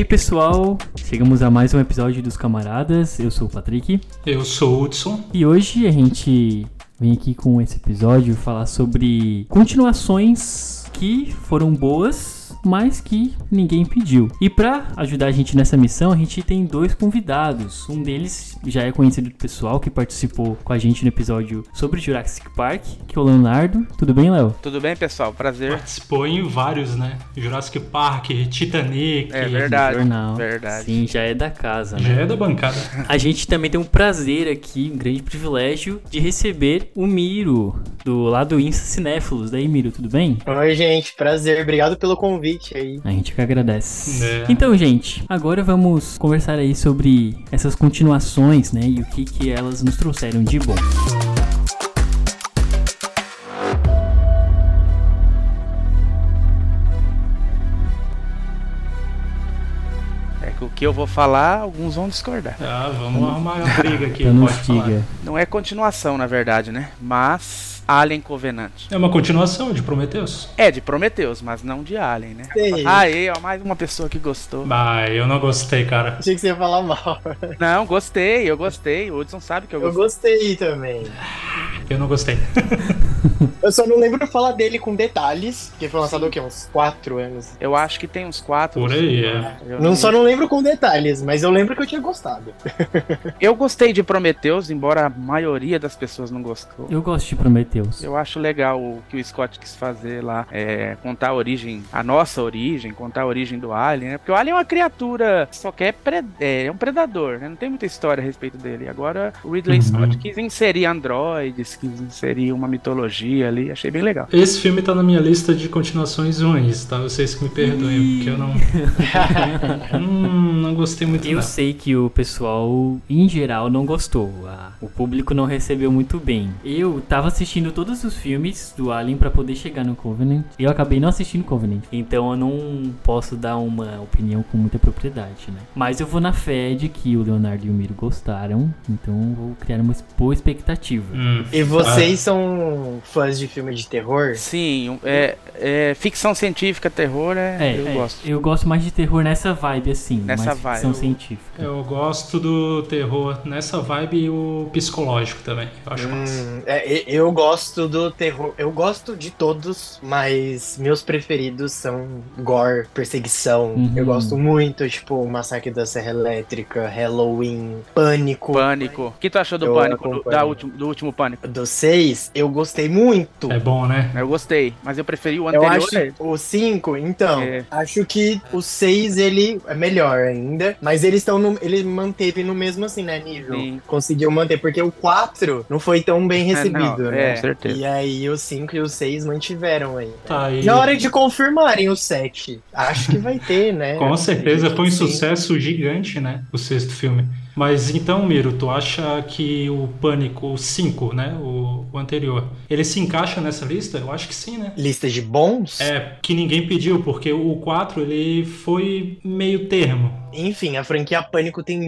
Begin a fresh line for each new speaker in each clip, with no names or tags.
aí, pessoal? Chegamos a mais um episódio dos Camaradas. Eu sou o Patrick.
Eu sou o Hudson.
E hoje a gente vem aqui com esse episódio falar sobre continuações que foram boas mas que ninguém pediu. E para ajudar a gente nessa missão, a gente tem dois convidados. Um deles já é conhecido do pessoal que participou com a gente no episódio sobre Jurassic Park, que é o Leonardo. Tudo bem, Léo?
Tudo bem, pessoal? Prazer.
Participou em vários, né? Jurassic Park, Titanic.
É verdade.
Jornal.
Verdade.
Sim, já é da casa.
Já
né?
é da bancada.
A gente também tem um prazer aqui, um grande privilégio de receber o Miro, do lado Insta Cinéfilos. Daí, Miro, tudo bem?
Oi, gente, prazer. Obrigado pelo convite aí.
A gente que agradece.
É.
Então, gente, agora vamos conversar aí sobre essas continuações, né? E o que, que elas nos trouxeram de bom.
É que o que eu vou falar, alguns vão discordar.
Ah, vamos arrumar uma briga aqui.
Então
falar.
diga.
Não é continuação, na verdade, né? Mas Alien Covenant.
É uma continuação de Prometheus?
É de Prometheus, mas não de Alien, né?
Sei.
Aê, ó, mais uma pessoa que gostou.
Ah, eu não gostei, cara.
Achei que você ia falar mal.
Não, gostei, eu gostei. O Hudson sabe que eu
Eu
gostei.
gostei também.
Eu não gostei.
Eu só não lembro falar dele com detalhes, porque foi lançado o quê? Uns 4 anos.
Eu acho que tem uns quatro.
Por aí, é.
Eu,
Não, só não lembro com detalhes, mas eu lembro que eu tinha gostado.
eu gostei de Prometheus, embora a maioria das pessoas não gostou.
Eu gosto de Prometheus.
Eu acho legal o que o Scott quis fazer lá, é, contar a origem, a nossa origem, contar a origem do Alien, né? Porque o Alien é uma criatura que só quer pre- é, é um predador, né? Não tem muita história a respeito dele. Agora o Ridley
Uhum.
Scott quis inserir androides, quis inserir uma mitologia ali, achei bem legal.
Esse filme tá na minha lista de continuações ruins, tá? Vocês que me perdoem, porque eu não. hum, não gostei muito.
Eu
não.
sei que o pessoal, em geral, não gostou. Ah, o público não recebeu muito bem. Eu tava assistindo todos os filmes do Alien pra poder chegar no Covenant. E eu acabei não assistindo Covenant. Então eu não posso dar uma opinião com muita propriedade, né? Mas eu vou na fé de que o Leonardo e o Miro gostaram. Então eu vou criar uma boa expectativa.
Hum.
E vocês são fãs de filme de terror?
Sim, é, é ficção científica, terror, é,
É,
eu
é,
gosto.
eu gosto mais de terror nessa vibe, assim.
Nessa
mais
vibe.
ficção
Eu-
científica.
Eu gosto do terror nessa vibe e o psicológico também. Eu acho massa.
Hum, é, e- eu gosto do terror. Eu gosto de todos, mas meus preferidos são gore, perseguição.
Uhum.
Eu gosto muito, tipo, Massacre da Serra Elétrica, Halloween, Pânico.
Pânico. O que tu achou do
Eu
Pânico, do, da último, do último Pânico?
Do 6, eu gostei muito.
É bom, né?
Eu gostei, mas eu preferi o
Eu
anterior.
acho
né?
o 5, então,
É.
acho que o 6 ele é melhor ainda, mas eles estão no ele manteve no mesmo assim, né, nível.
Sim.
Conseguiu manter porque o 4 não foi tão bem
É,
recebido,
não,
né?
é, com certeza.
E aí o 5 e o 6 mantiveram aí. né?
Tá aí.
Na hora de confirmarem o 7. Acho que vai ter, né?
Com certeza foi um sucesso gigante, né? O sexto filme. Mas então, Miro, tu acha que o Pânico 5, né? O, o anterior, ele se encaixa nessa lista? Eu acho que sim, né?
Lista de bons?
É, que ninguém pediu, porque o 4 ele foi meio termo.
Enfim, a franquia Pânico tem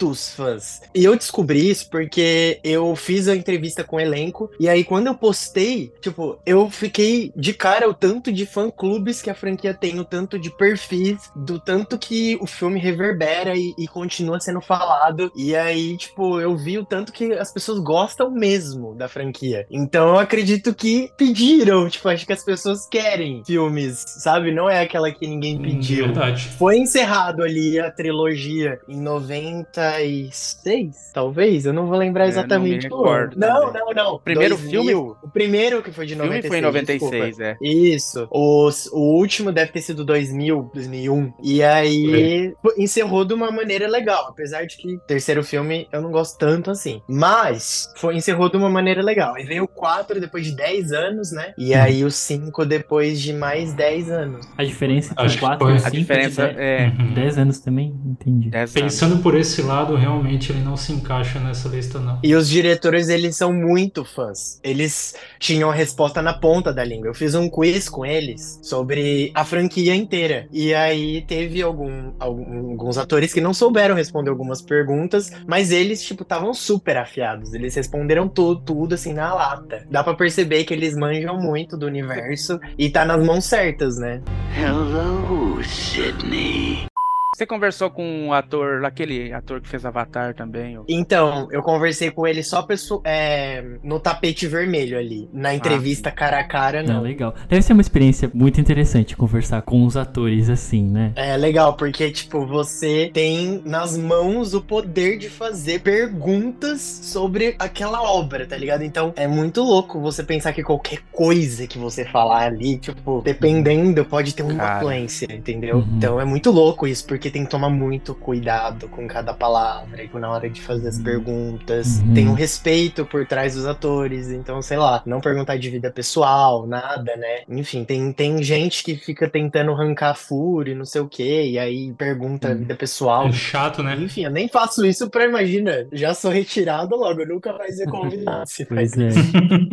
muitos fãs. E eu descobri isso porque eu fiz a entrevista com o elenco. E aí, quando eu postei, tipo, eu fiquei de cara o tanto de fã-clubes que a franquia tem, o tanto de perfis, do tanto que o filme reverbera e, e continua sendo falado. E aí, tipo, eu vi o tanto que as pessoas gostam mesmo da franquia. Então eu acredito que pediram. Tipo, acho que as pessoas querem filmes, sabe? Não é aquela que ninguém pediu.
Verdade.
Foi encerrado ali a trilogia em 96, talvez? Eu não vou lembrar
É,
exatamente.
não recordo
Não, não, não.
O primeiro
2000.
filme-
O primeiro que foi de
O filme
96.
foi em 96,
desculpa.
é.
Isso. Os- o último deve ter sido 2000, 2001. E aí encerrou de uma maneira legal. Apesar de que o terceiro filme eu não gosto tanto assim. Mas foi, encerrou de uma maneira legal. Aí veio o 4 depois de 10 anos, né? E
Uhum.
aí o 5 depois de mais 10 anos.
A diferença entre o
que
4
foi.
e o
A
5
A diferença
de 10,
é
Uhum.
10 anos também? Entendi.
10 anos.
Pensando por esse lado, realmente ele não se encaixa nessa lista, não.
E os diretores, eles são muito fãs. Eles tinham a resposta na ponta da língua. Eu fiz um quiz com eles sobre a franquia inteira. E aí teve algum, algum- alguns atores que não souberam responder algumas perguntas, mas eles, tipo, estavam super afiados. Eles responderam tudo, tudo assim na lata. Dá pra perceber que eles manjam muito do universo e tá nas mãos certas, né?
Hello, Sydney.
Você conversou com o ator, aquele ator que fez Avatar também? ou-
Então, eu conversei com ele só pesso- é, no tapete vermelho ali. Na entrevista cara a cara,
Não,
não.
legal. Deve ser uma experiência muito interessante conversar com os atores assim, né?
É legal, porque, tipo, você tem nas mãos o poder de fazer perguntas sobre aquela obra, tá ligado? Então, é muito louco você pensar que qualquer coisa que você falar ali, tipo, dependendo, pode ter uma
Cara.
influência, entendeu?
Uhum.
Então, é muito louco isso, porque tem que tomar muito cuidado com cada palavra e na hora de fazer as
Uhum.
perguntas.
Uhum.
Tem um respeito por trás dos atores, então, sei lá, não perguntar de vida pessoal, nada, né? Enfim, tem, tem gente que fica tentando arrancar furo e não sei o que, e aí pergunta a
Hum.
vida pessoal.
É chato, né?
Enfim, eu nem faço isso pra, imagina, já sou retirado logo, nunca mais ser convidado. se faz
é.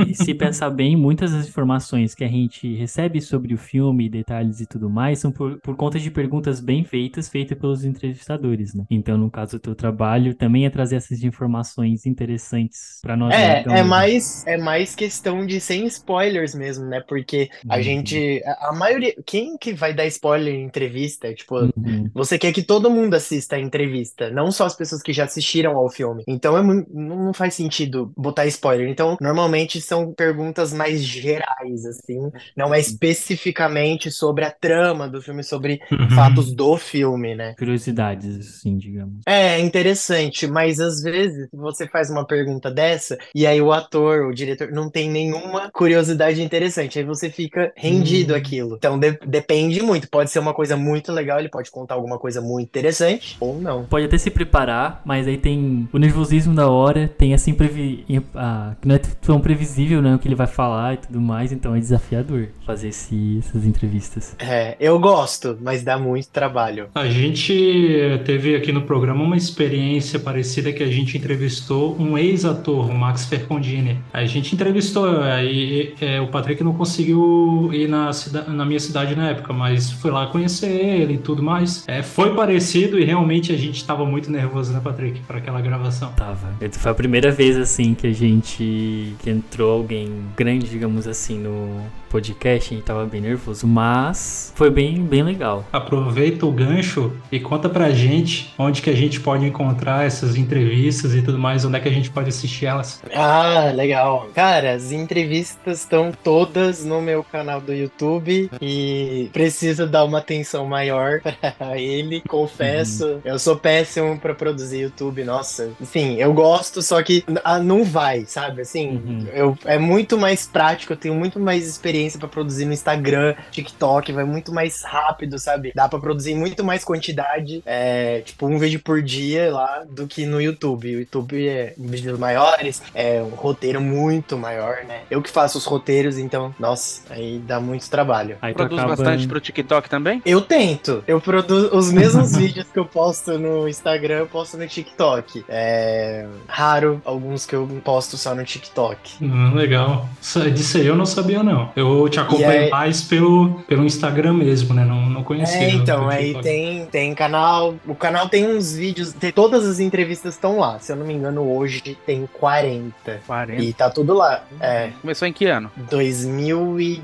E se pensar bem, muitas das informações que a gente recebe sobre o filme, detalhes e tudo mais, são por, por conta de perguntas bem feitas, feitas pelos entrevistadores, né? Então, no caso do teu trabalho, também é trazer essas informações interessantes pra nós.
É,
né?
É mais, é mais questão de sem spoilers mesmo, né? Porque a
Uhum.
gente, a, a maioria, quem que vai dar spoiler em entrevista? Tipo,
Uhum.
você quer que todo mundo assista a entrevista, não só as pessoas que já assistiram ao filme. Então é não não faz sentido botar spoiler. Então, normalmente são perguntas mais gerais, assim, não é especificamente sobre a trama do filme, sobre
Uhum.
fatos do filme, né?
Curiosidades, assim, digamos.
É interessante, mas às vezes você faz uma pergunta dessa e aí o ator, o diretor, não tem nenhuma curiosidade interessante. Aí você fica rendido
Hum.
àquilo. Então de- depende muito. Pode ser uma coisa muito legal, ele pode contar alguma coisa muito interessante ou não.
Pode até se preparar, mas aí tem o nervosismo da hora, tem assim, previ... ah, que não é tão previsível, né, o que ele vai falar e tudo mais, então é desafiador fazer esse- essas entrevistas.
É, eu gosto, mas dá muito trabalho.
A gente teve aqui no programa uma experiência parecida que a gente entrevistou um ex-ator, o Max Fercondini. A gente entrevistou, aí é, o Patrick não conseguiu ir na, na minha cidade na época, mas foi lá conhecer ele e tudo mais. É, foi parecido e realmente a gente estava muito nervoso, né, Patrick, para aquela gravação.
Tava. Foi a primeira vez, assim, que a gente. que entrou alguém grande, digamos assim, no podcast, a gente tava bem nervoso, mas foi bem, bem legal.
Aproveita o gancho e conta pra gente onde que a gente pode encontrar essas entrevistas e tudo mais, onde é que a gente pode assistir elas.
Ah, legal. Cara, as entrevistas estão todas no meu canal do YouTube e preciso dar uma atenção maior pra ele, confesso. Eu sou péssimo pra produzir YouTube, nossa. Enfim, eu gosto, só que ah, não vai, sabe? Assim,
Uhum.
eu, é muito mais prático, eu tenho muito mais experiência pra produzir no Instagram, TikTok, vai muito mais rápido, sabe? Dá pra produzir muito mais quantidade, é, tipo um vídeo por dia lá, do que no YouTube. O YouTube é vídeos maiores, é um roteiro muito maior, né? Eu que faço os roteiros, então, nossa, aí dá muito trabalho.
Aí tu
Produz
acaba-
bastante pro TikTok também?
Eu tento. Eu produzo os mesmos vídeos que eu posto no Instagram, eu posto no TikTok. É raro alguns que eu posto só no TikTok.
Hum, legal. Isso- Disso aí eu não sabia, não. Eu te acompanho
aí-
mais pelo, pelo Instagram mesmo, né? Não, não conhecia.
É, então, aí tem, tem canal. O canal tem uns vídeos. Tem, todas as entrevistas estão lá. Se eu não me engano, hoje tem 40.
40.
E tá tudo lá. É.
Começou em que ano?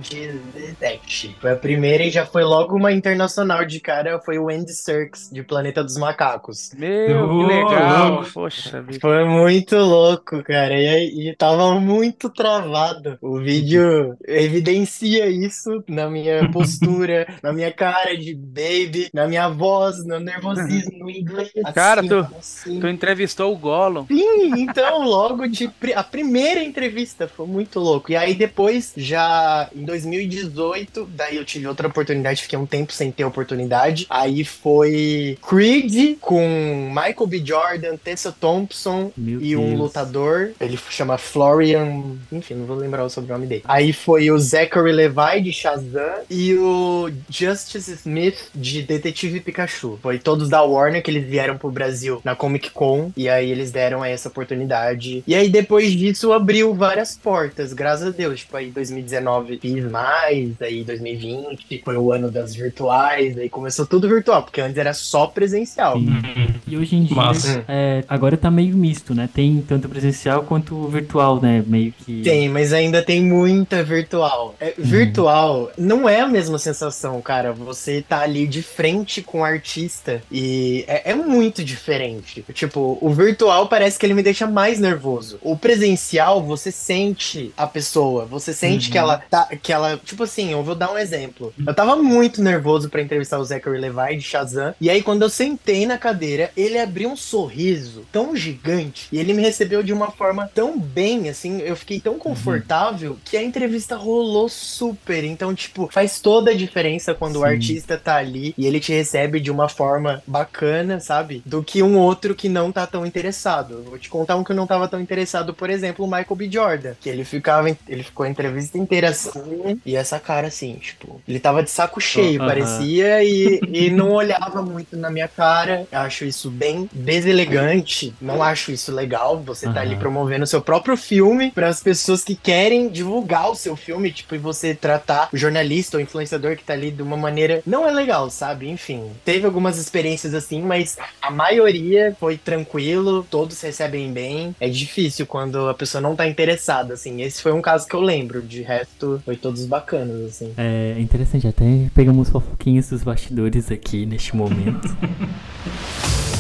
2017. Foi a primeira e já foi logo uma internacional de cara. Foi o Andy Serkis, de Planeta dos Macacos.
Meu, que legal.
louco.
Poxa vida.
Foi muito louco, cara. E, aí- e tava muito travado. O vídeo evidencia isso na minha postura, na minha cara de baby, na minha voz, no nervosismo, no inglês.
Cara,
assim,
tu-
assim.
Tu entrevistou o Gollum.
Sim, então, logo de a primeira entrevista foi muito louco. E aí depois, já em 2018, daí eu tive outra oportunidade, fiquei um tempo sem ter oportunidade. Aí foi Creed com Michael B. Jordan, Tessa Thompson
Meu
e um
Deus.
lutador. Ele chama Florian, enfim, não vou lembrar o sobrenome dele. Aí foi o Zachary Levi de Shazam e o Justice Smith de Detetive Pikachu. Foi todos da Warner que eles vieram pro Brasil na Comic Con e aí eles deram essa oportunidade. E aí depois disso abriu várias portas, graças a Deus. Tipo, aí 2019 fiz mais, aí 2020 foi o ano das virtuais, aí começou tudo virtual, porque antes era só presencial.
Sim.
Hum,
E hoje em dia,
Massa.
é, agora tá meio misto, né? Tem tanto presencial quanto virtual, né? Meio que.
Tem, mas ainda tem muita virtual. É, virtual não é a mesma sensação, cara. Você tá ali de frente com o artista e é, é muito diferente. Tipo, o virtual parece que ele me deixa mais nervoso. O presencial, você sente a pessoa, você sente
Uhum.
que ela tá, que ela, tipo assim, eu vou dar um exemplo. Eu tava muito nervoso pra entrevistar o Zachary Levi de Shazam, e aí quando eu sentei na cadeira, ele abriu um sorriso tão gigante e ele me recebeu de uma forma tão bem, assim, eu fiquei tão confortável que a entrevista rolou super. Então, tipo, faz toda a diferença quando o
Sim.
artista tá ali e ele te recebe de uma forma bacana, sabe? Do que um outro que não tá tão interessado. Vou te contar um que eu não tava tão interessado, por exemplo, o Michael B. Jordan, que ele ficava, ele ficou a entrevista inteira assim, e essa cara assim, tipo, ele tava de saco cheio, parecia, e, e não olhava muito na minha cara. Eu acho isso bem deselegante, não acho isso legal. Você tá ali promovendo o seu próprio filme para as pessoas que querem divulgar o seu filme, tipo, e você tratar o jornalista ou influenciador que tá ali de uma maneira não é legal, sabe? Enfim, teve algumas experiências assim, mas a maioria foi tranquilo, todos recebem bem. É difícil quando a pessoa não tá interessada, assim. Esse foi um caso que eu lembro, de resto foi todos bacanas, assim.
É interessante, até pegamos fofoquinhas dos bastidores aqui neste momento.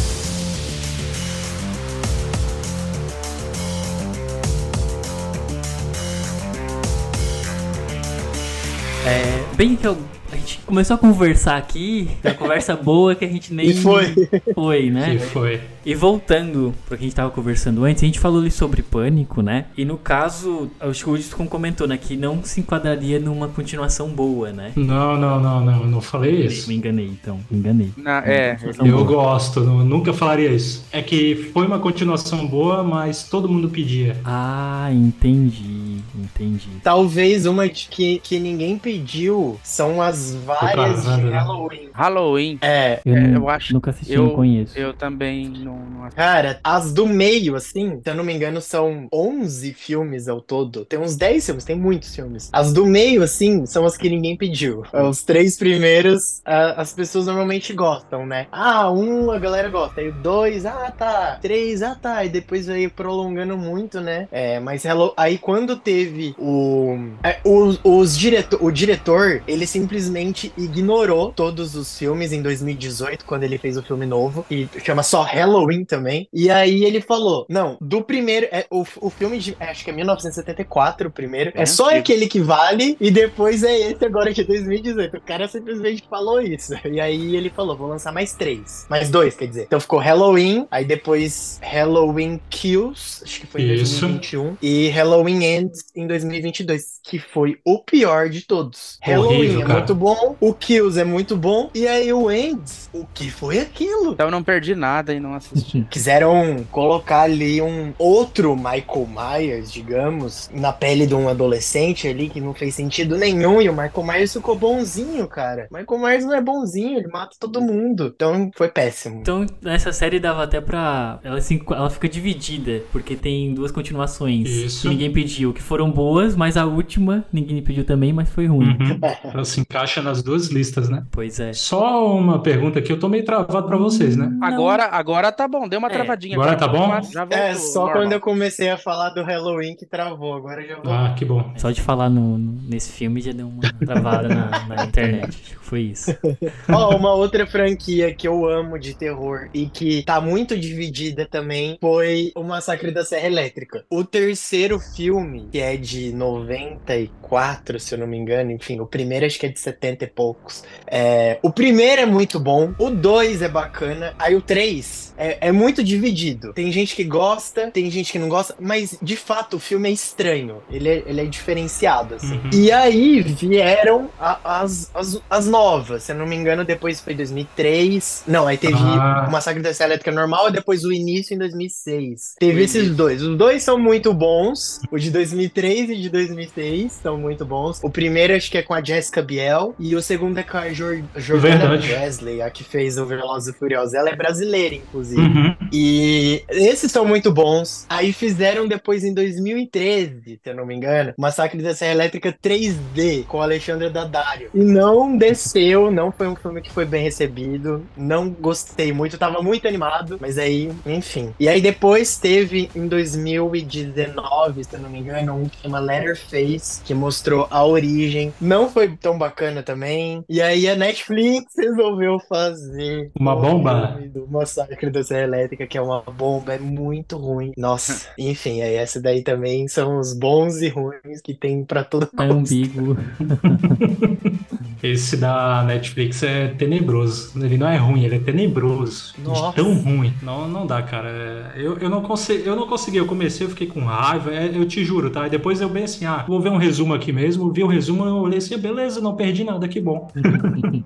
É, bem que eu- gente começou a conversar aqui, uma conversa boa que a gente nem
E foi.
foi, né?
Que foi.
E voltando pro que a gente tava conversando antes, a gente falou ali sobre pânico, né? E no caso, acho que o Hudson comentou, né? Que não se enquadraria numa continuação boa, né?
Não, não, não, não, eu não falei isso.
Me enganei, então. Me enganei.
Na- é,
Eu
boa.
gosto, não- nunca falaria isso. É que foi uma continuação boa, mas todo mundo pedia.
Ah, entendi. Entendi.
Talvez uma de que, que ninguém pediu são as várias de? Halloween.
Halloween.
É,
Eu,
É,
não-
eu acho-
nunca assisti,
eu-
não conheço.
Eu também não, não assisti.
Cara, as do meio, assim, se eu não me engano, são 11 filmes ao todo. Tem uns 10 filmes, tem muitos filmes. As do meio, assim, são as que ninguém pediu. Os três primeiros, a- as pessoas normalmente gostam, né? Ah, um a galera gosta. Aí o dois, ah, tá. Três, ah, tá. E depois veio prolongando muito, né? É, mas Hello... aí quando teve o. é, os, os diretor, o diretor, ele simplesmente ignorou todos os filmes em 2018, quando ele fez o filme novo, e chama só Halloween também. E aí ele falou: não, do primeiro. É, o, o filme de. é, acho que é 1974, o primeiro. É,
É
só
antigo.
aquele que vale, e depois é esse agora de 2018. O cara simplesmente falou isso. E aí ele falou: vou lançar mais três. Mais dois, quer dizer. Então ficou Halloween, aí depois Halloween Kills, acho que foi em
Isso.
2021, e Halloween Ends em 2022, que foi o pior de todos.
Horrível,
Halloween é
cara.
muito bom, o Kills é muito bom, e aí o Ends, o que foi aquilo?
Então eu não perdi nada e não assisti.
Quiseram colocar ali um outro Michael Myers, digamos, na pele de um adolescente ali que não fez sentido nenhum. E o Michael Myers ficou bonzinho, cara. Michael Myers não é bonzinho, ele mata todo mundo. Então foi péssimo.
Então, nessa série dava até pra. Ela, se, enqu- ela fica dividida, porque tem duas continuações
Isso.
que ninguém pediu, que foram boas, mas a última ninguém pediu também, mas foi ruim.
Uhum. Ela se encaixa nas duas listas, né?
Pois é.
Só uma pergunta aqui, eu tô meio travado pra vocês, né?
Agora, agora tá bom, deu uma
É,
travadinha.
agora tá bom?
Já voltou,
É, só
normal.
quando eu comecei a falar do Halloween que travou. Agora já vou.
Ah, que bom.
Só de falar no, no- nesse filme já deu uma travada na, na internet. Acho que foi isso.
Ó, uma outra franquia que eu amo de terror e que tá muito dividida também foi o Massacre da Serra Elétrica. O terceiro filme, que é de 94, se eu não me engano, enfim, o primeiro acho que é de 70 e poucos. É, o primeiro é muito bom, o dois é bacana, aí o três é, é muito dividido. Tem gente que gosta, tem gente que não gosta, mas de fato o filme é estranho, ele é, ele é diferenciado, assim.
Uhum.
E aí vieram a- as, as, as novas, se eu não me engano, depois foi 2003. Não, aí teve
Ah.
o Massacre da Serra Elétrica normal e depois o início em 2006. Teve esses dois. Os dois são muito bons. O de 2003 e de 2006 são muito bons. O primeiro acho que é com a Jessica Biel e o segundo é com a Jor Jordana. Wesley, a que fez o Velozes e Furiosos. Ela é brasileira, inclusive.
Uhum.
E esses são muito bons. Aí fizeram depois em 2013, se eu não me engano, Massacre da Serra Elétrica 3D com Alexandre Daddario. E não desceu, não foi um filme que foi bem recebido. Não gostei muito, tava muito animado, mas aí, enfim. E aí depois teve em 2019, se eu não me engano, um que chama Letterface, que mostrou a origem. Não foi tão bacana também. E aí a Netflix resolveu fazer
Uma bomba?
filme do Massacre da Serra Elétrica, que é uma bomba, é muito ruim. Nossa, enfim, aí essa daí também são os bons e ruins que tem pra todo
É ambíguo.
Esse da Netflix é tenebroso. Ele não é ruim, ele é tenebroso. De
Nossa.
tão ruim. Não, não dá, cara. É, Eu, eu, não consegui, eu não consegui. Eu comecei, eu fiquei com raiva. é, Eu te juro, tá? E depois eu bem assim, ah, vou ver um resumo aqui mesmo. Vi o resumo, eu olhei assim, beleza, não perdi nada, que bom.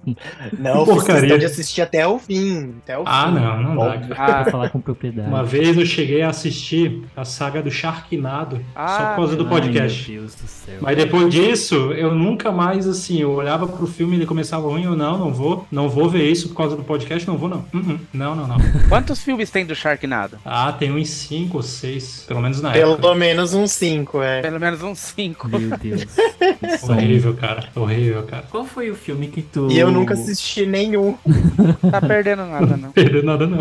Não,
Porcaria.
de assistir até o fim. Até o
Ah,
fim.
não, não dá,
Óbvio.
cara.
Pra falar com propriedade.
Uma vez eu cheguei a assistir a saga do Sharknado, só
Ah,
por causa do
Ai,
podcast.
meu Deus do céu.
Mas depois disso, eu nunca mais, assim, eu olhava pro filme e ele começava ruim, eu não, não vou, não vou ver isso por causa do podcast, não vou não. Uh-uh. Não, não, não.
Quantos filmes tem do Sharknado?
Ah, tem uns 5 ou 6, pelo menos na época.
Pelo menos uns 5, é.
Pelo menos uns cinco.
Meu Deus.
Horrível, cara. Horrível, cara.
Qual foi o filme que tu.
E eu nunca assisti nenhum.
Tá perdendo nada, não.
Perdeu nada não.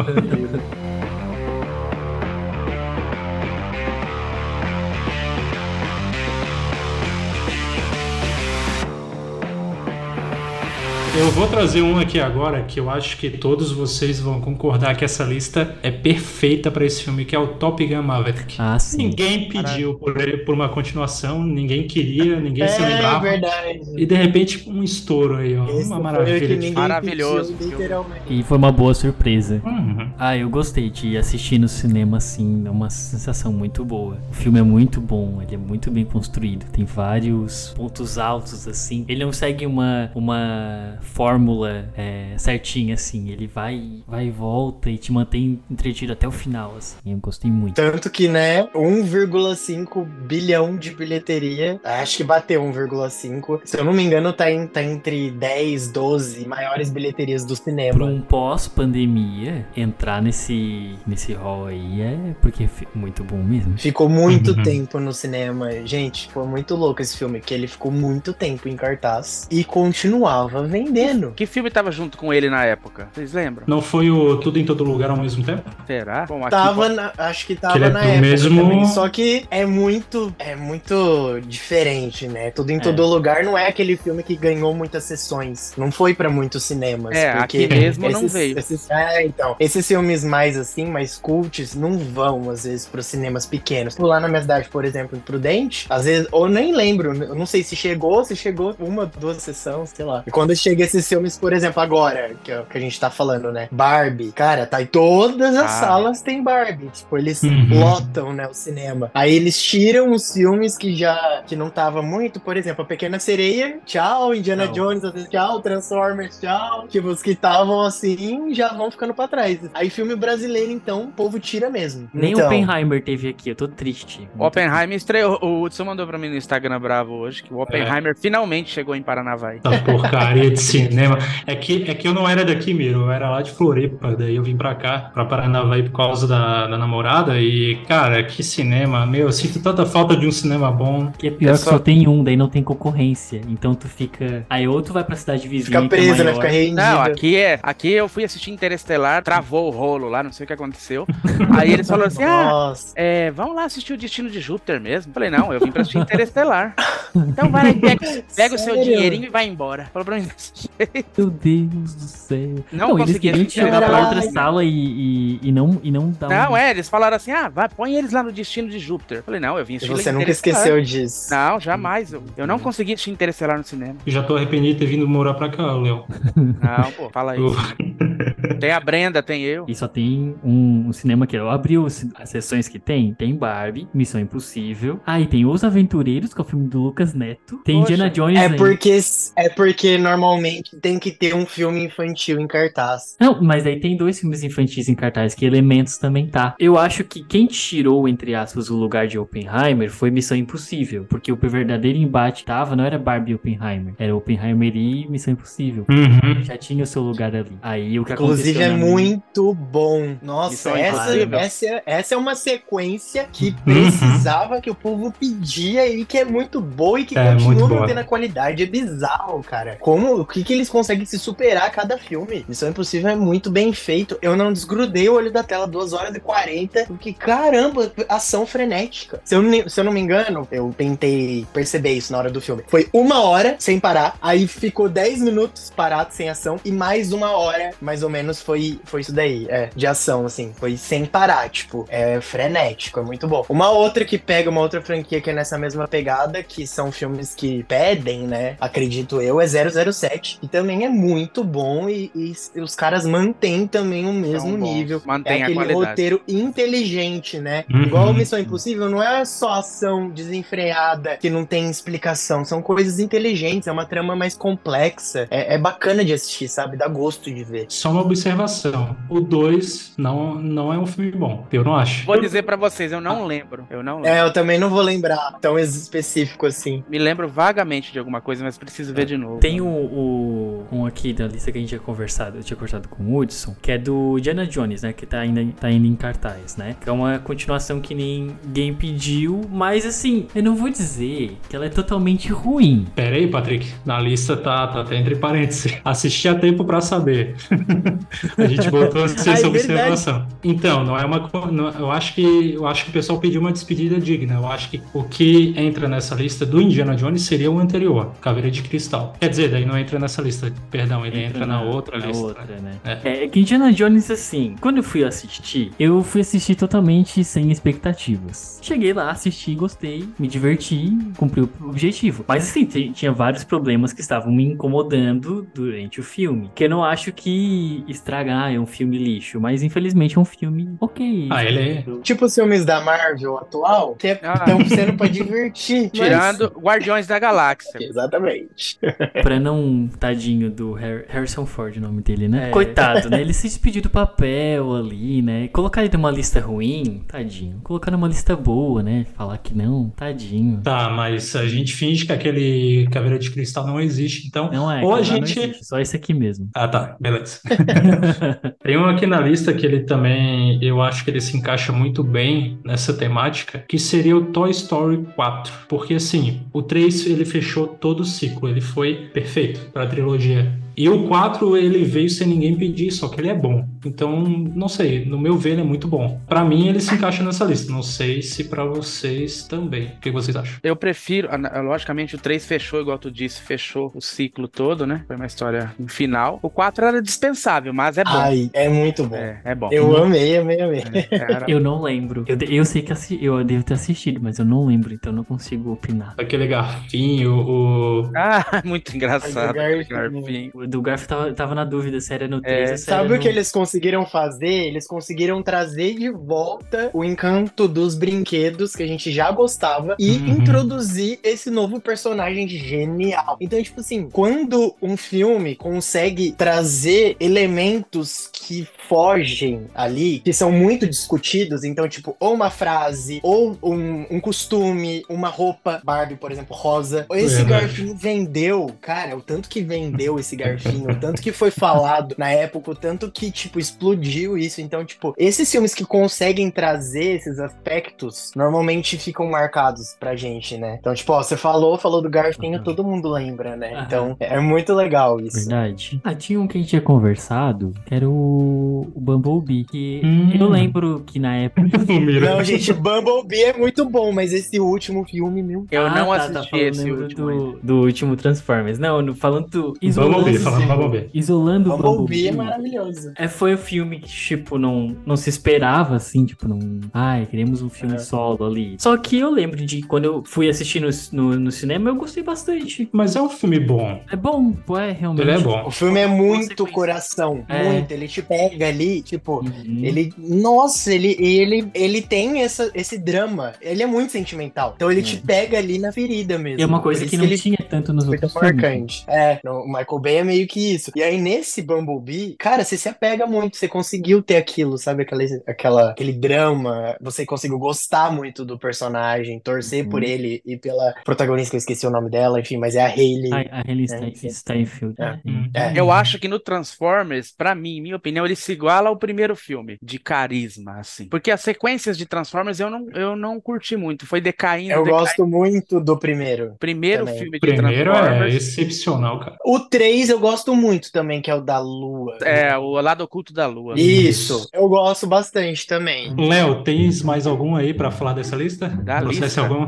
Eu vou trazer um aqui agora que eu acho que todos vocês vão concordar que essa lista é perfeita pra esse filme, que é o Top Gun Maverick.
Ah, sim.
Ninguém pediu por, ele, por uma continuação, ninguém queria, ninguém se
É
lembrava.
verdade.
E de repente um estouro aí, ó.
Esse
uma maravilha.
Maravilhoso
pediu, literalmente.
E foi uma boa surpresa.
Uhum.
Ah, eu gostei de assistir no cinema assim, é uma sensação muito boa. O filme é muito bom, ele é muito bem construído, tem vários pontos altos assim. Ele não segue uma, uma fórmula é, certinha assim, ele vai, vai e volta e te mantém entretido até o final assim. Eu gostei muito.
Tanto que, né, 1,5 bilhão de bilheteria. Acho que bateu 1,5. Se eu não me engano, tá, em- tá entre 10, 12 maiores bilheterias do
Pra
cinema.
um pós-pandemia, entrar nesse, nesse hall aí é porque é muito bom mesmo.
Ficou muito
Uhum.
tempo no cinema. Gente, foi muito louco esse filme, que ele ficou muito tempo em cartaz e continuava vendendo.
Que filme tava junto com ele na época? Vocês lembram?
Não foi o Tudo em Todo Lugar ao mesmo tempo?
Será? Bom, aqui
Tava, na- acho que tava
Que ele é
na
do
época
mesmo-
também, só que é muito, é muito diferente, né? Tudo em todo lugar não é aquele filme que ganhou muitas sessões, não foi pra muitos cinemas,
É,
porque
aqui mesmo não
esses-
veio.
esses- é, então, esses filmes mais assim, mais cults, não vão às vezes pros cinemas pequenos. Lá na minha cidade, por exemplo, em Prudente, às vezes, ou nem lembro, eu não sei se chegou, se chegou uma, duas sessões, sei lá. E quando chega esses filmes, por exemplo, agora, que é o que a gente tá falando, né? Barbie, cara, tá em todas as
Ah.
salas tem Barbie. Tipo, eles
Uhum.
lotam, né, o cinema. Aí eles tiram os filmes que já que não tava muito, por exemplo, a Pequena Sereia, tchau, Indiana
Tchau.
Jones, tchau, Transformers, tchau. Tipo, os que estavam assim já vão ficando pra trás. Aí filme brasileiro, então, o povo tira mesmo.
Nem
então,
Oppenheimer teve aqui, eu tô triste. Muito
Oppenheimer estreou. O Hudson mandou pra mim no Instagram bravo hoje que o Oppenheimer finalmente chegou em Paranavaí.
Essa porcaria de cinema. É que, é que eu não era daqui, Miro. Eu era lá de Floripa. Daí eu vim pra cá, pra Paranavaí, por causa da, da namorada. E, cara, que cinema. Meu, eu sinto tanta falta de um cinema bom.
Que é pior
É
que
só-
só tem um, daí não tem concorrência. Então tu fica. Aí ou tu vai pra cidade vizinha.
fica
é
preso, né?
maior.
Fica rendido.
Não, aqui é. Aqui eu fui assistir Interestelar, travou o rolo lá, não sei o que aconteceu. Aí eles falaram assim: ah, é, vamos lá assistir o Destino de Júpiter mesmo. Falei, não, eu vim pra assistir Interestelar. Então vai lá e pega, pega o seu dinheirinho e vai embora. Falou pra mim desse jeito.
Meu Deus do céu.
Não
eles
consegui
queriam te
assistir.
jogar pra outra sala e, e, e não, e não dar
Não,
um...
é, eles falaram assim: ah, vai, põe eles lá no Destino de Júpiter. Falei, não, eu vim
E
assistir
você nunca esqueceu disso.
Não, jamais. Eu, eu não consegui assistir Interestelar no cinema.
Eu já tô arrependido de ter vindo morar pra cá, Léo.
Não, pô, fala aí.
Eu-
Tem a Brenda, tem eu.
E só tem um, um cinema que eu abri os- as sessões que tem. Tem Barbie, Missão Impossível. Aí tem Os Aventureiros, que é o filme do Lucas Neto. Tem
Poxa.
Indiana Jones
É
aí.
porque, é porque normalmente tem que ter um filme infantil em cartaz.
Não, mas aí tem dois filmes infantis em cartaz, que Elementos também tá. Eu acho que quem tirou, entre aspas, o lugar de Oppenheimer foi Missão Impossível. Porque o verdadeiro embate tava, não era Barbie e Oppenheimer. Era Oppenheimer e Missão Impossível.
Uhum.
Já tinha o seu lugar ali. Aí o que
Inclusive
aconteceu
é
na minha-
muito bom. Nossa,
Missão
essa, essa, essa é uma sequência que precisava, que o povo pedia e que é muito boa e que
É,
continua mantendo a qualidade. É bizarro, cara. Como, o que, que eles conseguem se superar a cada filme? Missão Impossível é muito bem feito. Eu não desgrudei o olho da tela 2 horas e 40, porque caramba, ação frenética. Se eu, se eu não me engano, eu tentei perceber isso na hora do filme. Foi uma hora sem parar, aí ficou 10 minutos parado sem ação e mais uma hora, mais ou menos, foi, foi isso daí, é, de ação, assim. Foi sem parar, tipo, é frenético, é muito bom. Uma outra que pega uma outra franquia que é nessa mesma pegada, que são filmes que pedem, né, acredito eu, é 007, que também é muito bom e, e os caras mantêm também o mesmo nível.
mantém
é
a
aquele
qualidade.
roteiro inteligente, né?
Uhum.
Igual Missão Impossível, não é só ação desenfreada que não tem explicação, são coisas inteligentes, é uma trama mais complexa. É, é bacana de assistir, sabe? Dá gosto de ver.
Só uma observação. O 2 não, não é um filme bom. Eu não acho.
Vou dizer pra vocês, eu não lembro. Eu não lembro.
É, eu também não vou lembrar tão específico assim.
Me lembro vagamente de alguma coisa, mas preciso ver de novo.
Tem o, o- um aqui da lista que a gente tinha conversado, eu tinha conversado com o Hudson, que é do Diana Jones, né? Que tá ainda, tá indo em cartaz, né? Que é uma continuação que ninguém pediu, mas assim, eu não vou dizer que ela é totalmente ruim.
Pera aí, Patrick. Na lista tá, tá até entre parênteses. Assisti a tempo pra saber. a gente botou essa
Ah, é
observação. Então, não é uma. não- eu, acho que, eu acho que o pessoal pediu uma despedida digna. Eu acho que o que entra nessa lista do Indiana Jones seria o anterior, Caveira de Cristal. Quer dizer, daí não entra nessa lista. Perdão, ele entra, na, outra
na
lista.
outra, né?
É.
É. que Indiana Jones, assim, quando eu fui assistir, eu fui assistir totalmente sem expectativas. Cheguei lá, assisti, gostei, me diverti, cumpri o objetivo. Mas assim, tinha vários problemas que estavam me incomodando durante o filme. Que eu não acho que estragar é um filme lixo, mas infelizmente é um filme ok.
Ah, ele é.
Tipo os filmes da Marvel atual, que
Ah.
estão sendo pra divertir. mas-
Tirando Guardiões da Galáxia.
Exatamente.
Pra não, tadinho do Har- Harrison Ford, o nome dele, né? Coitado, né? Ele se despediu do papel ali, né? Colocar ele numa lista ruim, tadinho. Colocar numa lista boa, né? Falar que não, tadinho.
Tá, mas a gente finge que aquele Caveira de Cristal não existe, então.
Não é,
Ou a gente-
existe, só esse aqui mesmo.
Ah, tá, beleza. Tem um aqui na lista que ele também, eu acho que ele se encaixa muito bem nessa temática, que seria o Toy Story 4. Porque assim, o 3 ele fechou todo o ciclo, ele foi perfeito para a trilogia. все E o 4 ele veio sem ninguém pedir, só que ele é bom. Então, não sei, no meu ver ele é muito bom. Pra mim ele se encaixa nessa lista. Não sei se pra vocês também. O que vocês acham?
Eu prefiro, logicamente, o 3 fechou, igual tu disse, fechou o ciclo todo, né? Foi uma história um final. O 4 era dispensável, mas é bom.
Ai, é muito bom.
É, é bom.
Eu amei, amei, amei.
É, era-
Eu não lembro. Eu, eu sei que assi- eu devo ter assistido, mas eu não lembro, então eu não consigo opinar.
Aquele garfinho, o.
Ah, muito engraçado.
Garfinho.
Garfinho.
Do Garf tava, tava na dúvida se era no 3
É.
ou se era
Sabe o
no...
que eles conseguiram fazer? Eles conseguiram trazer de volta o encanto dos brinquedos que a gente já gostava e
Uhum.
introduzir esse novo personagem genial. Então, tipo assim, quando um filme consegue trazer elementos que fogem ali, que são muito discutidos, então, tipo, ou uma frase, ou um, um costume, uma roupa, Barbie, por exemplo, rosa. Esse
Verdade.
garfinho vendeu, cara, o tanto que vendeu esse garfinho, o tanto que foi falado na época, o tanto que, tipo, explodiu isso. Então, tipo, esses filmes que conseguem trazer esses aspectos normalmente ficam marcados pra gente, né? Então, tipo, ó, você falou, falou do garfinho,
Uhum.
todo mundo lembra, né?
Aham.
Então, é muito legal isso.
Verdade. Ah, tinha um que a gente tinha conversado, que era o, o Bumblebee, que
Hum.
eu lembro que na época...
Não, gente, Bumblebee é muito bom, mas esse último filme, meu.
Eu
Ah,
não
tá, tá
assisti
falando,
esse último.
do, do último Transformers. Não, falando do... Isolando,
Falando Bumblebee.
Isolando o
Bumblebee é maravilhoso.
É, foi um filme que, tipo, não, não se esperava, assim, tipo, não... Ai, queremos um filme
É.
solo ali. Só que eu lembro de quando eu fui assistir no, no, no cinema, eu gostei bastante.
Mas é um filme bom.
É bom, pô, é realmente.
Ele é bom.
O filme é muito coração,
É.
muito. Ele te pega ali, tipo,
Uhum.
Ele, nossa, ele, ele, ele tem essa, esse drama. Ele é muito sentimental. Então ele te pega ali na ferida mesmo.
E é uma coisa que não
ele
tinha tanto nos
é muito
outros filmes.
marcante. É, no- o Michael Bay é meio que isso. E aí nesse Bumblebee, cara, você se apega muito, você conseguiu ter aquilo, sabe? Aquela, aquela, aquele drama, você conseguiu gostar muito do personagem, torcer
Uhum.
por ele e pela protagonista, que eu esqueci o nome dela, enfim, mas é a Hayley.
A, a Hayley
É, enfim.
Steinfeld.
É.
né?
Hum.
É.
Eu acho que no Transformers, pra mim, minha opinião, ele se iguala ao primeiro filme, de carisma, assim. Porque as sequências de Transformers eu não, eu não curti muito, foi decaindo,
Eu
decaindo.
gosto muito do primeiro.
Primeiro
também.
filme de
Primeiro é
Transformers.
excepcional, cara.
O 3 eu gosto muito também, que é o da Lua.
É, o lado oculto da lua.
Isso, eu gosto bastante também.
Léo, tens mais algum aí pra falar dessa lista?
Da
Trouxesse
lista?
algum?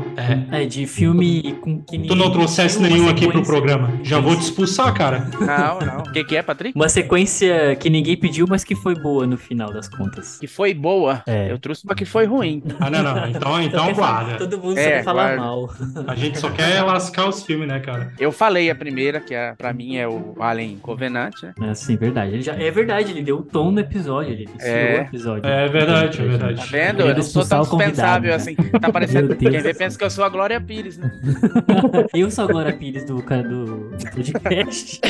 É.
É, de filme com que
Tu não trouxesse nenhum aqui pro programa. Já vou te expulsar, cara.
Não, não. O que, que é, Patrick?
Uma sequência que ninguém pediu, mas que foi boa no final das contas.
Que foi boa.
É.
Eu trouxe uma que foi ruim.
Ah, não, não. Então, então
falar-
guarda.
Todo mundo
É,
só falar
guarda.
mal.
A gente só quer lascar os filmes, né, cara?
Eu falei a primeira, que é, pra mim é o Alien Covenant, né?
É assim, verdade. Ele já, é verdade, ele deu o tom no episódio, ele
É.
o episódio.
É verdade, é verdade.
Tá vendo? Eu não sou tão
o
dispensável
né?
assim. Tá parecendo. Quem vê pensa que eu sou a Glória Pires, né?
Eu sou a Glória Pires do cara do, do podcast.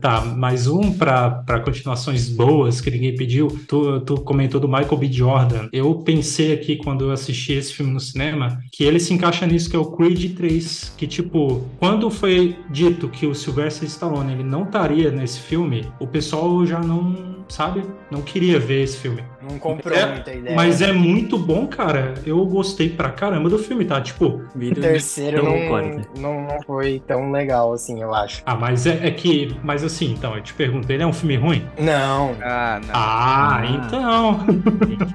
Tá, mais um pra, pra continuações boas que ninguém pediu. Tu, tu comentou do Michael B. Jordan. Eu pensei aqui quando eu assisti esse filme no cinema que ele se encaixa nisso que é o Creed 3. Que, tipo, quando foi dito que o Sylvester Stallone ele não estaria nesse filme, o pessoal já não, sabe? Não queria ver esse filme.
Não comprou
É,
muita ideia.
Mas é muito bom, cara. Eu gostei pra caramba do filme, tá? Tipo,
O terceiro
Eu
não,
concordo.
não, não foi tão legal assim, eu acho.
ah, mas é, é que. Mas assim, então, eu te pergunto, ele é um filme ruim?
Não.
Ah, não.
Ah,
Ah.
então.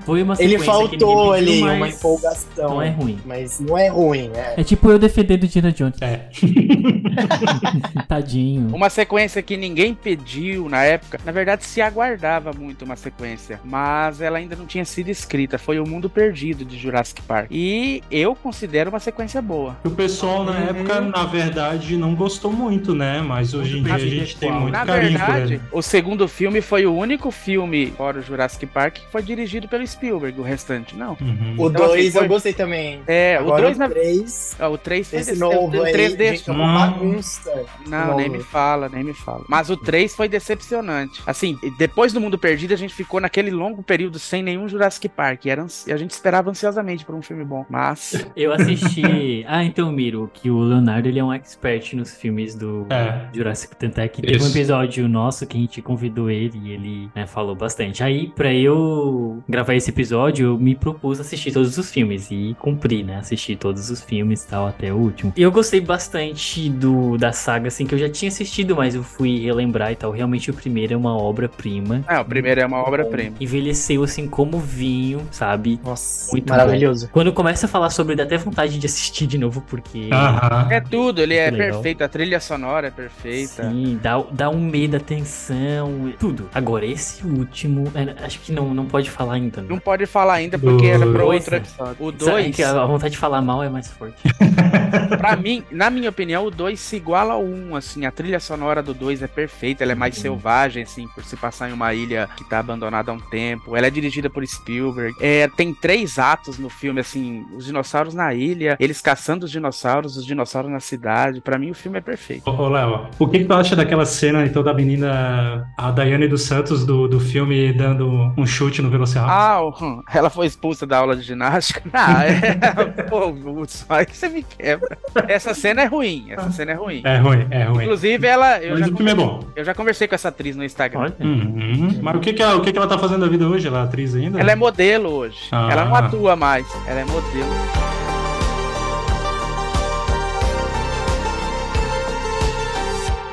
Foi uma
Ele faltou ali uma empolgação.
Não é ruim.
Mas não é ruim, é.
É tipo eu defendendo o Dina Jones.
É.
Tadinho.
Uma sequência que ninguém pediu na época. Na verdade, se aguardava muito uma sequência, mas ela ainda não tinha sido escrita. Foi O Mundo Perdido de Jurassic Park. E eu considero uma sequência boa.
O pessoal na
Uhum.
época, na verdade, não gostou muito, né? Mas hoje em dia a gente tem muito
Na
carinho
verdade,
ele.
o segundo filme foi o único filme, fora o Jurassic Park, que foi dirigido pelo Spielberg. O restante, não.
Uhum.
O
Então,
2
assim, foi-
eu gostei também.
É,
Agora
o 2 na.
o 3,
Ah, o 3 foi
esse
desse-
novo
o
aí,
3
gente, é
Hum.
uma bagunça.
Não, nem me fala, nem me fala. Mas o 3 foi decepcionante. Assim, depois do Mundo Perdido, a gente ficou naquele longo período sem nenhum Jurassic Park. E era ansi- a gente esperava ansiosamente por um filme bom. Mas.
Eu assisti. ah, então, Miro, que o Leonardo ele é um expert nos filmes do
É.
Jurassic Tanto é que teve um episódio nosso que a gente convidou ele e ele né, falou bastante. Aí, pra eu gravar esse episódio, eu me propus assistir todos os filmes e cumpri, né? Assisti todos os filmes e tal, até o último. E eu gostei bastante do, da saga, assim, que eu já tinha assistido, mas eu fui relembrar e tal. Realmente o primeiro é uma obra-prima.
É, o primeiro é uma obra-prima.
Envelheceu assim como vinho, sabe?
Nossa,
Muito
maravilhoso.
Quando começa a falar sobre, dá até vontade de assistir de novo, porque.
Aham.
É tudo, ele é
legal.
perfeito. A trilha sonora é perfeita.
Sim, dá, dá um medo, atenção, tudo. Agora, esse último, é, acho que não, não pode falar ainda.
Não pode falar ainda porque era pro
Dois,
outro
né?
episódio. O
Sabe
2,
que a vontade de falar mal é mais forte.
pra mim, na minha opinião, o 2 se iguala ao 1, um, assim, a trilha sonora do 2 é perfeita, ela é mais
Uhum.
selvagem, assim, por se passar em uma ilha que tá abandonada há um tempo. Ela é dirigida por Spielberg. É, tem três atos no filme, assim, os dinossauros na ilha, eles caçando os dinossauros, os dinossauros na cidade. Pra mim, o filme é perfeito.
Ô, ô, Léo, o que, que tu acha daquela cena, então, da menina, a Daiane dos Santos, do, do filme, dando um chute no Velociraptor?
Ah, o- ela foi expulsa da aula de ginástica? Ah, é. Pô, Hudson, aí que você me quebra. Essa cena é ruim, essa cena é ruim.
É ruim, é ruim.
Inclusive, ela. Eu
Mas
já,
o filme é bom.
eu já conversei com essa atriz no Instagram.
Olha.
Uhum. Mas o que que, ela, o que que ela tá fazendo da vida hoje? Ela é atriz ainda?
Ela é modelo hoje.
Ah.
Ela não atua mais. Ela é modelo.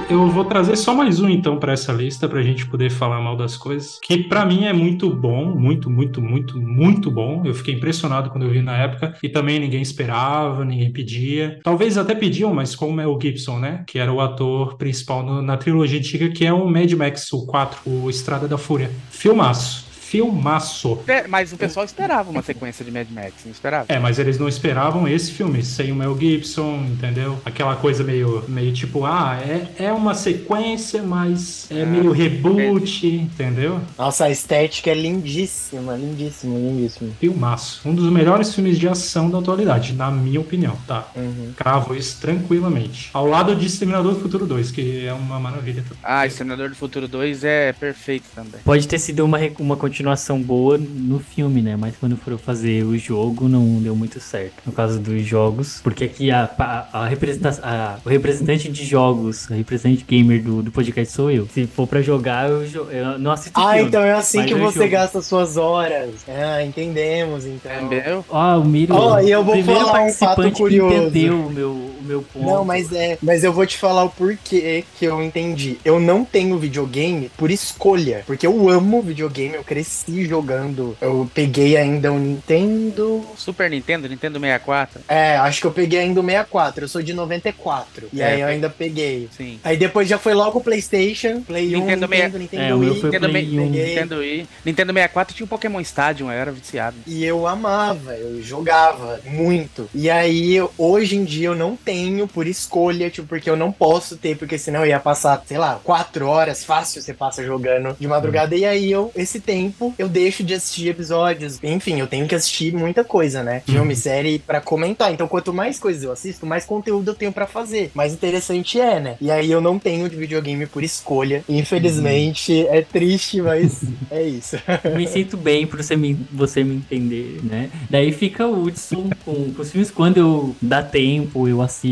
Eu vou trazer só mais um então pra essa lista pra gente poder falar mal das coisas, que pra mim é muito bom, muito, muito, muito, muito bom. Eu fiquei impressionado quando eu vi na época e também ninguém esperava, ninguém pedia. Talvez até pediam, mas como é o Gibson, né, que era o ator principal no- na trilogia antiga, que é o Mad Max o 4, o Estrada da Fúria. Filmaço. Filmaço.
Mas o pessoal esperava uma sequência de Mad Max, não esperava?
É, mas eles não esperavam esse filme sem o Mel Gibson, entendeu? Aquela coisa meio, meio tipo, ah, é, é uma sequência, mas é meio reboot, entendeu?
Nossa, a estética é lindíssima, lindíssima, lindíssima.
Filmaço. Um dos melhores filmes de ação da atualidade, na minha opinião, tá?
Uhum.
Cravo isso tranquilamente. Ao lado de Exterminador do Futuro 2, que é uma maravilha.
Ah, Exterminador do Futuro 2 é perfeito também.
Pode ter sido uma, uma continuação boa no filme, né? Mas quando foram fazer o jogo, não deu muito certo. No caso dos jogos, porque aqui a, a, a representa- a- o representante de jogos, o representante gamer do, do podcast sou eu. Se for pra jogar, eu, jo- eu não assisto
Ah,
filme.
então é assim que você
jogo.
gasta suas horas. Ah, entendemos, então.
Entendeu?
Ó, o Miro,
Ó, e eu vou
primeiro
falar um fato
participante
curioso.
que entendeu o meu, meu ponto.
Não, mas é. Mas eu vou te falar o porquê que eu entendi. Eu não tenho videogame por escolha. Porque eu amo videogame, eu cresci jogando. Eu peguei ainda o Nintendo.
Super Nintendo, Nintendo 64.
É, acho que eu peguei ainda o 64. Eu sou de 94. E
É,
aí eu ainda peguei.
Sim.
Aí depois já foi logo o PlayStation, Play 1,
Nintendo
Nintendo,
meia-
Nintendo,
É, o meu
Wii.
Nintendo,
Play 1.
Nintendo Wii. Nintendo 64 tinha um Pokémon Stadium, eu era viciado.
E eu amava, eu jogava muito. E aí, hoje em dia, eu não tenho por escolha, tipo, porque eu não posso ter, porque senão eu ia passar, sei lá, quatro horas fácil você passa jogando de madrugada. E aí, eu, esse tempo, eu deixo de assistir episódios. Enfim, eu tenho que assistir muita coisa, né? Filme, série, pra comentar. Então, quanto mais coisas eu assisto, mais conteúdo eu tenho pra fazer. Mais interessante é, né? E aí, eu não tenho de videogame por escolha. Infelizmente, é triste, mas é isso.
me sinto bem por você me, você me entender, né? Daí fica o Hudson com, com os filmes. Quando eu dá tempo, eu assisto.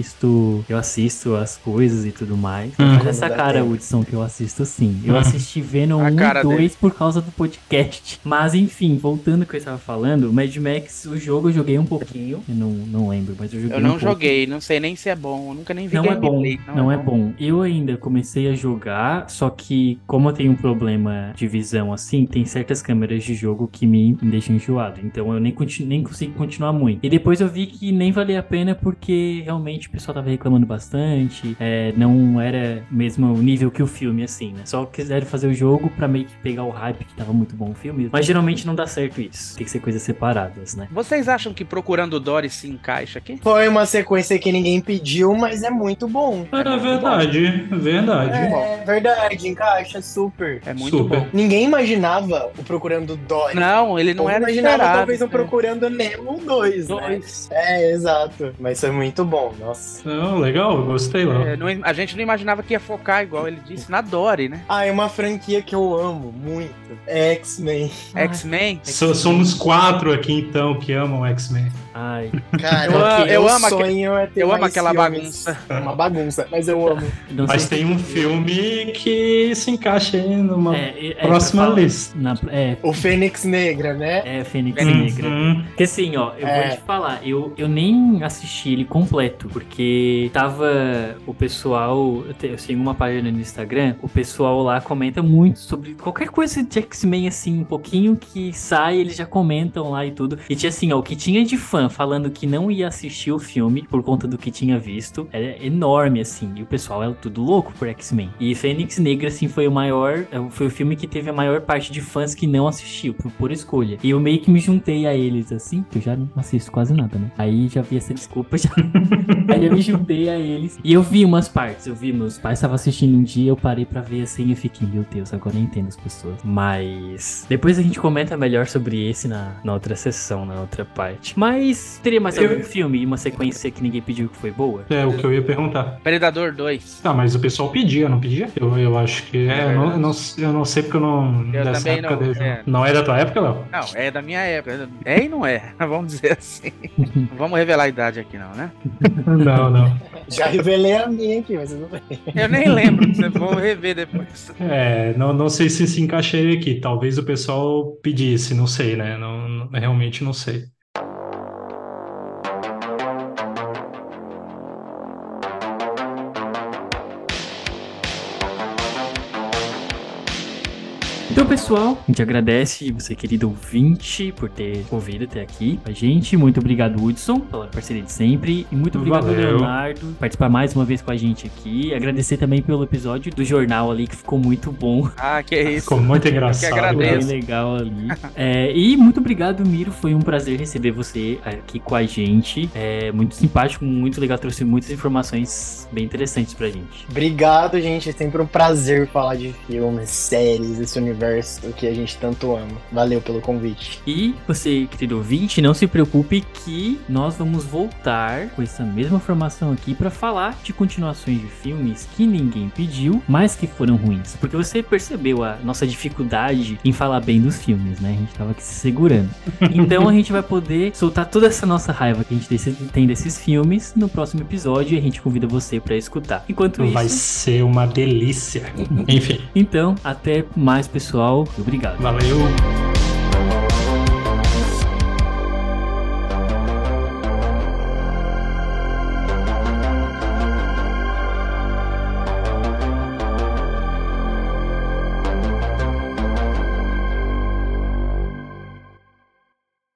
Eu assisto as coisas e tudo mais.
Hum.
Mas essa
Quando dá
cara,
tempo.
Hudson, que eu assisto sim. Eu
Hum.
assisti Venom
A
1
cara
e 2
dele.
por causa do podcast. Mas enfim, voltando ao que eu estava falando, Mad Max, o jogo eu joguei um pouquinho. Eu não, não lembro, mas eu joguei
Eu
um
não
pouco.
joguei, não sei nem se é bom. eu Nunca nem vi
Não é bom,
gameplay.
não, é bom. Eu ainda comecei a jogar, só que como eu tenho um problema de visão assim, tem certas câmeras de jogo que me deixam enjoado. Então eu nem, nem consigo continuar muito. E depois eu vi que nem valia a pena porque realmente o pessoal tava reclamando bastante. é, não era mesmo o nível que o filme, assim, né? Só quiseram fazer o jogo pra meio que pegar o hype que tava muito bom o filme. Mas geralmente não dá certo isso. Tem que ser coisas separadas, né?
Vocês acham que Procurando Dory se encaixa aqui?
Foi uma sequência que ninguém pediu, mas é muito bom.
Era verdade, verdade.
É verdade, encaixa super.
É muito
Super.
bom.
Ninguém imaginava o Procurando Dory.
Não, ele não
Ou
era
imaginava
esperado.
talvez um
né?
Procurando Nemo 2, né?
Dois.
É, exato. Mas foi muito bom, nossa.
Não, legal, gostei lá.
É, a gente não imaginava que ia focar, igual ele disse, na Dory, né?
Ah, é uma franquia que eu amo muito. É X-Men.
X-Men.
So- somos quatro aqui então que amam X-Men.
Ai,
Cara,
Eu
o
eu amo
sonho é ter
eu amo aquela
filmes.
bagunça.
É uma bagunça, mas eu amo.
não
Mas tem um filme que se encaixa aí numa
É, é, é,
próxima lista.
na- é,
O Fênix Negra, né?
é Fênix
Fênix.
Negra.
Uhum.
Porque assim, ó, eu
É.
vou te falar, eu, eu nem assisti ele completo, porque tava o pessoal, eu, te- eu sigo uma página no Instagram, o pessoal lá comenta muito sobre qualquer coisa de X-Men, assim, um pouquinho que sai, eles já comentam lá e tudo. E tinha assim, ó, o que tinha de fã falando que não ia assistir o filme por conta do que tinha visto, é enorme, assim, e o pessoal é tudo louco por X-Men. E Fênix Negra, assim, foi o maior, é, foi o filme que teve a maior parte de fãs que não assistiu, por, por escolha. E eu meio que me juntei a eles, assim, que eu já não assisto quase nada, né? Aí já vi essa desculpa, já. Aí eu me juntei a eles. E eu vi umas partes, eu vi, meus pais estavam assistindo um dia, eu parei pra ver assim e fiquei, meu Deus, agora eu entendo as pessoas. Mas depois a gente comenta melhor sobre esse na, na outra sessão, na outra parte. Mas teria mais
Eu-
algum filme e uma sequência que ninguém pediu que foi boa?
É o que eu ia perguntar.
Predador 2.
Ah, mas o pessoal pedia, não pedia? Eu, eu acho que é. eu, não, eu, não, eu não sei porque eu não.
Eu
dessa
também
época
não,
dele.
é.
Não é da tua época, Léo?
Não, é da minha época. É e não é, vamos dizer assim. Não vamos revelar a idade aqui não, né?
Não, não.
Já revelei a minha aqui, mas tudo bem.
Eu nem lembro, você vou rever depois.
É, não, não sei se se encaixaria aqui. Talvez o pessoal pedisse, não sei, né? Não, não- realmente não sei.
Então, pessoal, a gente agradece você, querido ouvinte, por ter ouvido até aqui a gente. Muito obrigado, Hudson, pela parceria de sempre. E muito obrigado,
Valeu.
Leonardo, por participar mais uma vez com a gente aqui. Agradecer também pelo episódio do jornal ali, que ficou muito bom.
Ah, que isso.
Ficou muito engraçado.
Eu que agradeço.
Foi bem legal ali. É, e muito obrigado, Miro. Foi um prazer receber você aqui com a gente. É muito simpático, muito legal. Trouxe muitas informações bem interessantes pra gente.
Obrigado, gente. É sempre um prazer falar de filmes, séries, esse universo que a gente tanto ama. Valeu pelo convite.
E você, querido ouvinte, não se preocupe que nós vamos voltar com essa mesma formação aqui pra falar de continuações de filmes que ninguém pediu, mas que foram ruins. Porque você percebeu a nossa dificuldade em falar bem dos filmes, né? A gente tava aqui se segurando. Então a gente vai poder soltar toda essa nossa raiva que a gente tem desses filmes no próximo episódio e a gente convida você pra escutar. Enquanto
Vai
isso,
ser uma delícia. Enfim,
então, até mais, pessoal. Obrigado.
valeu.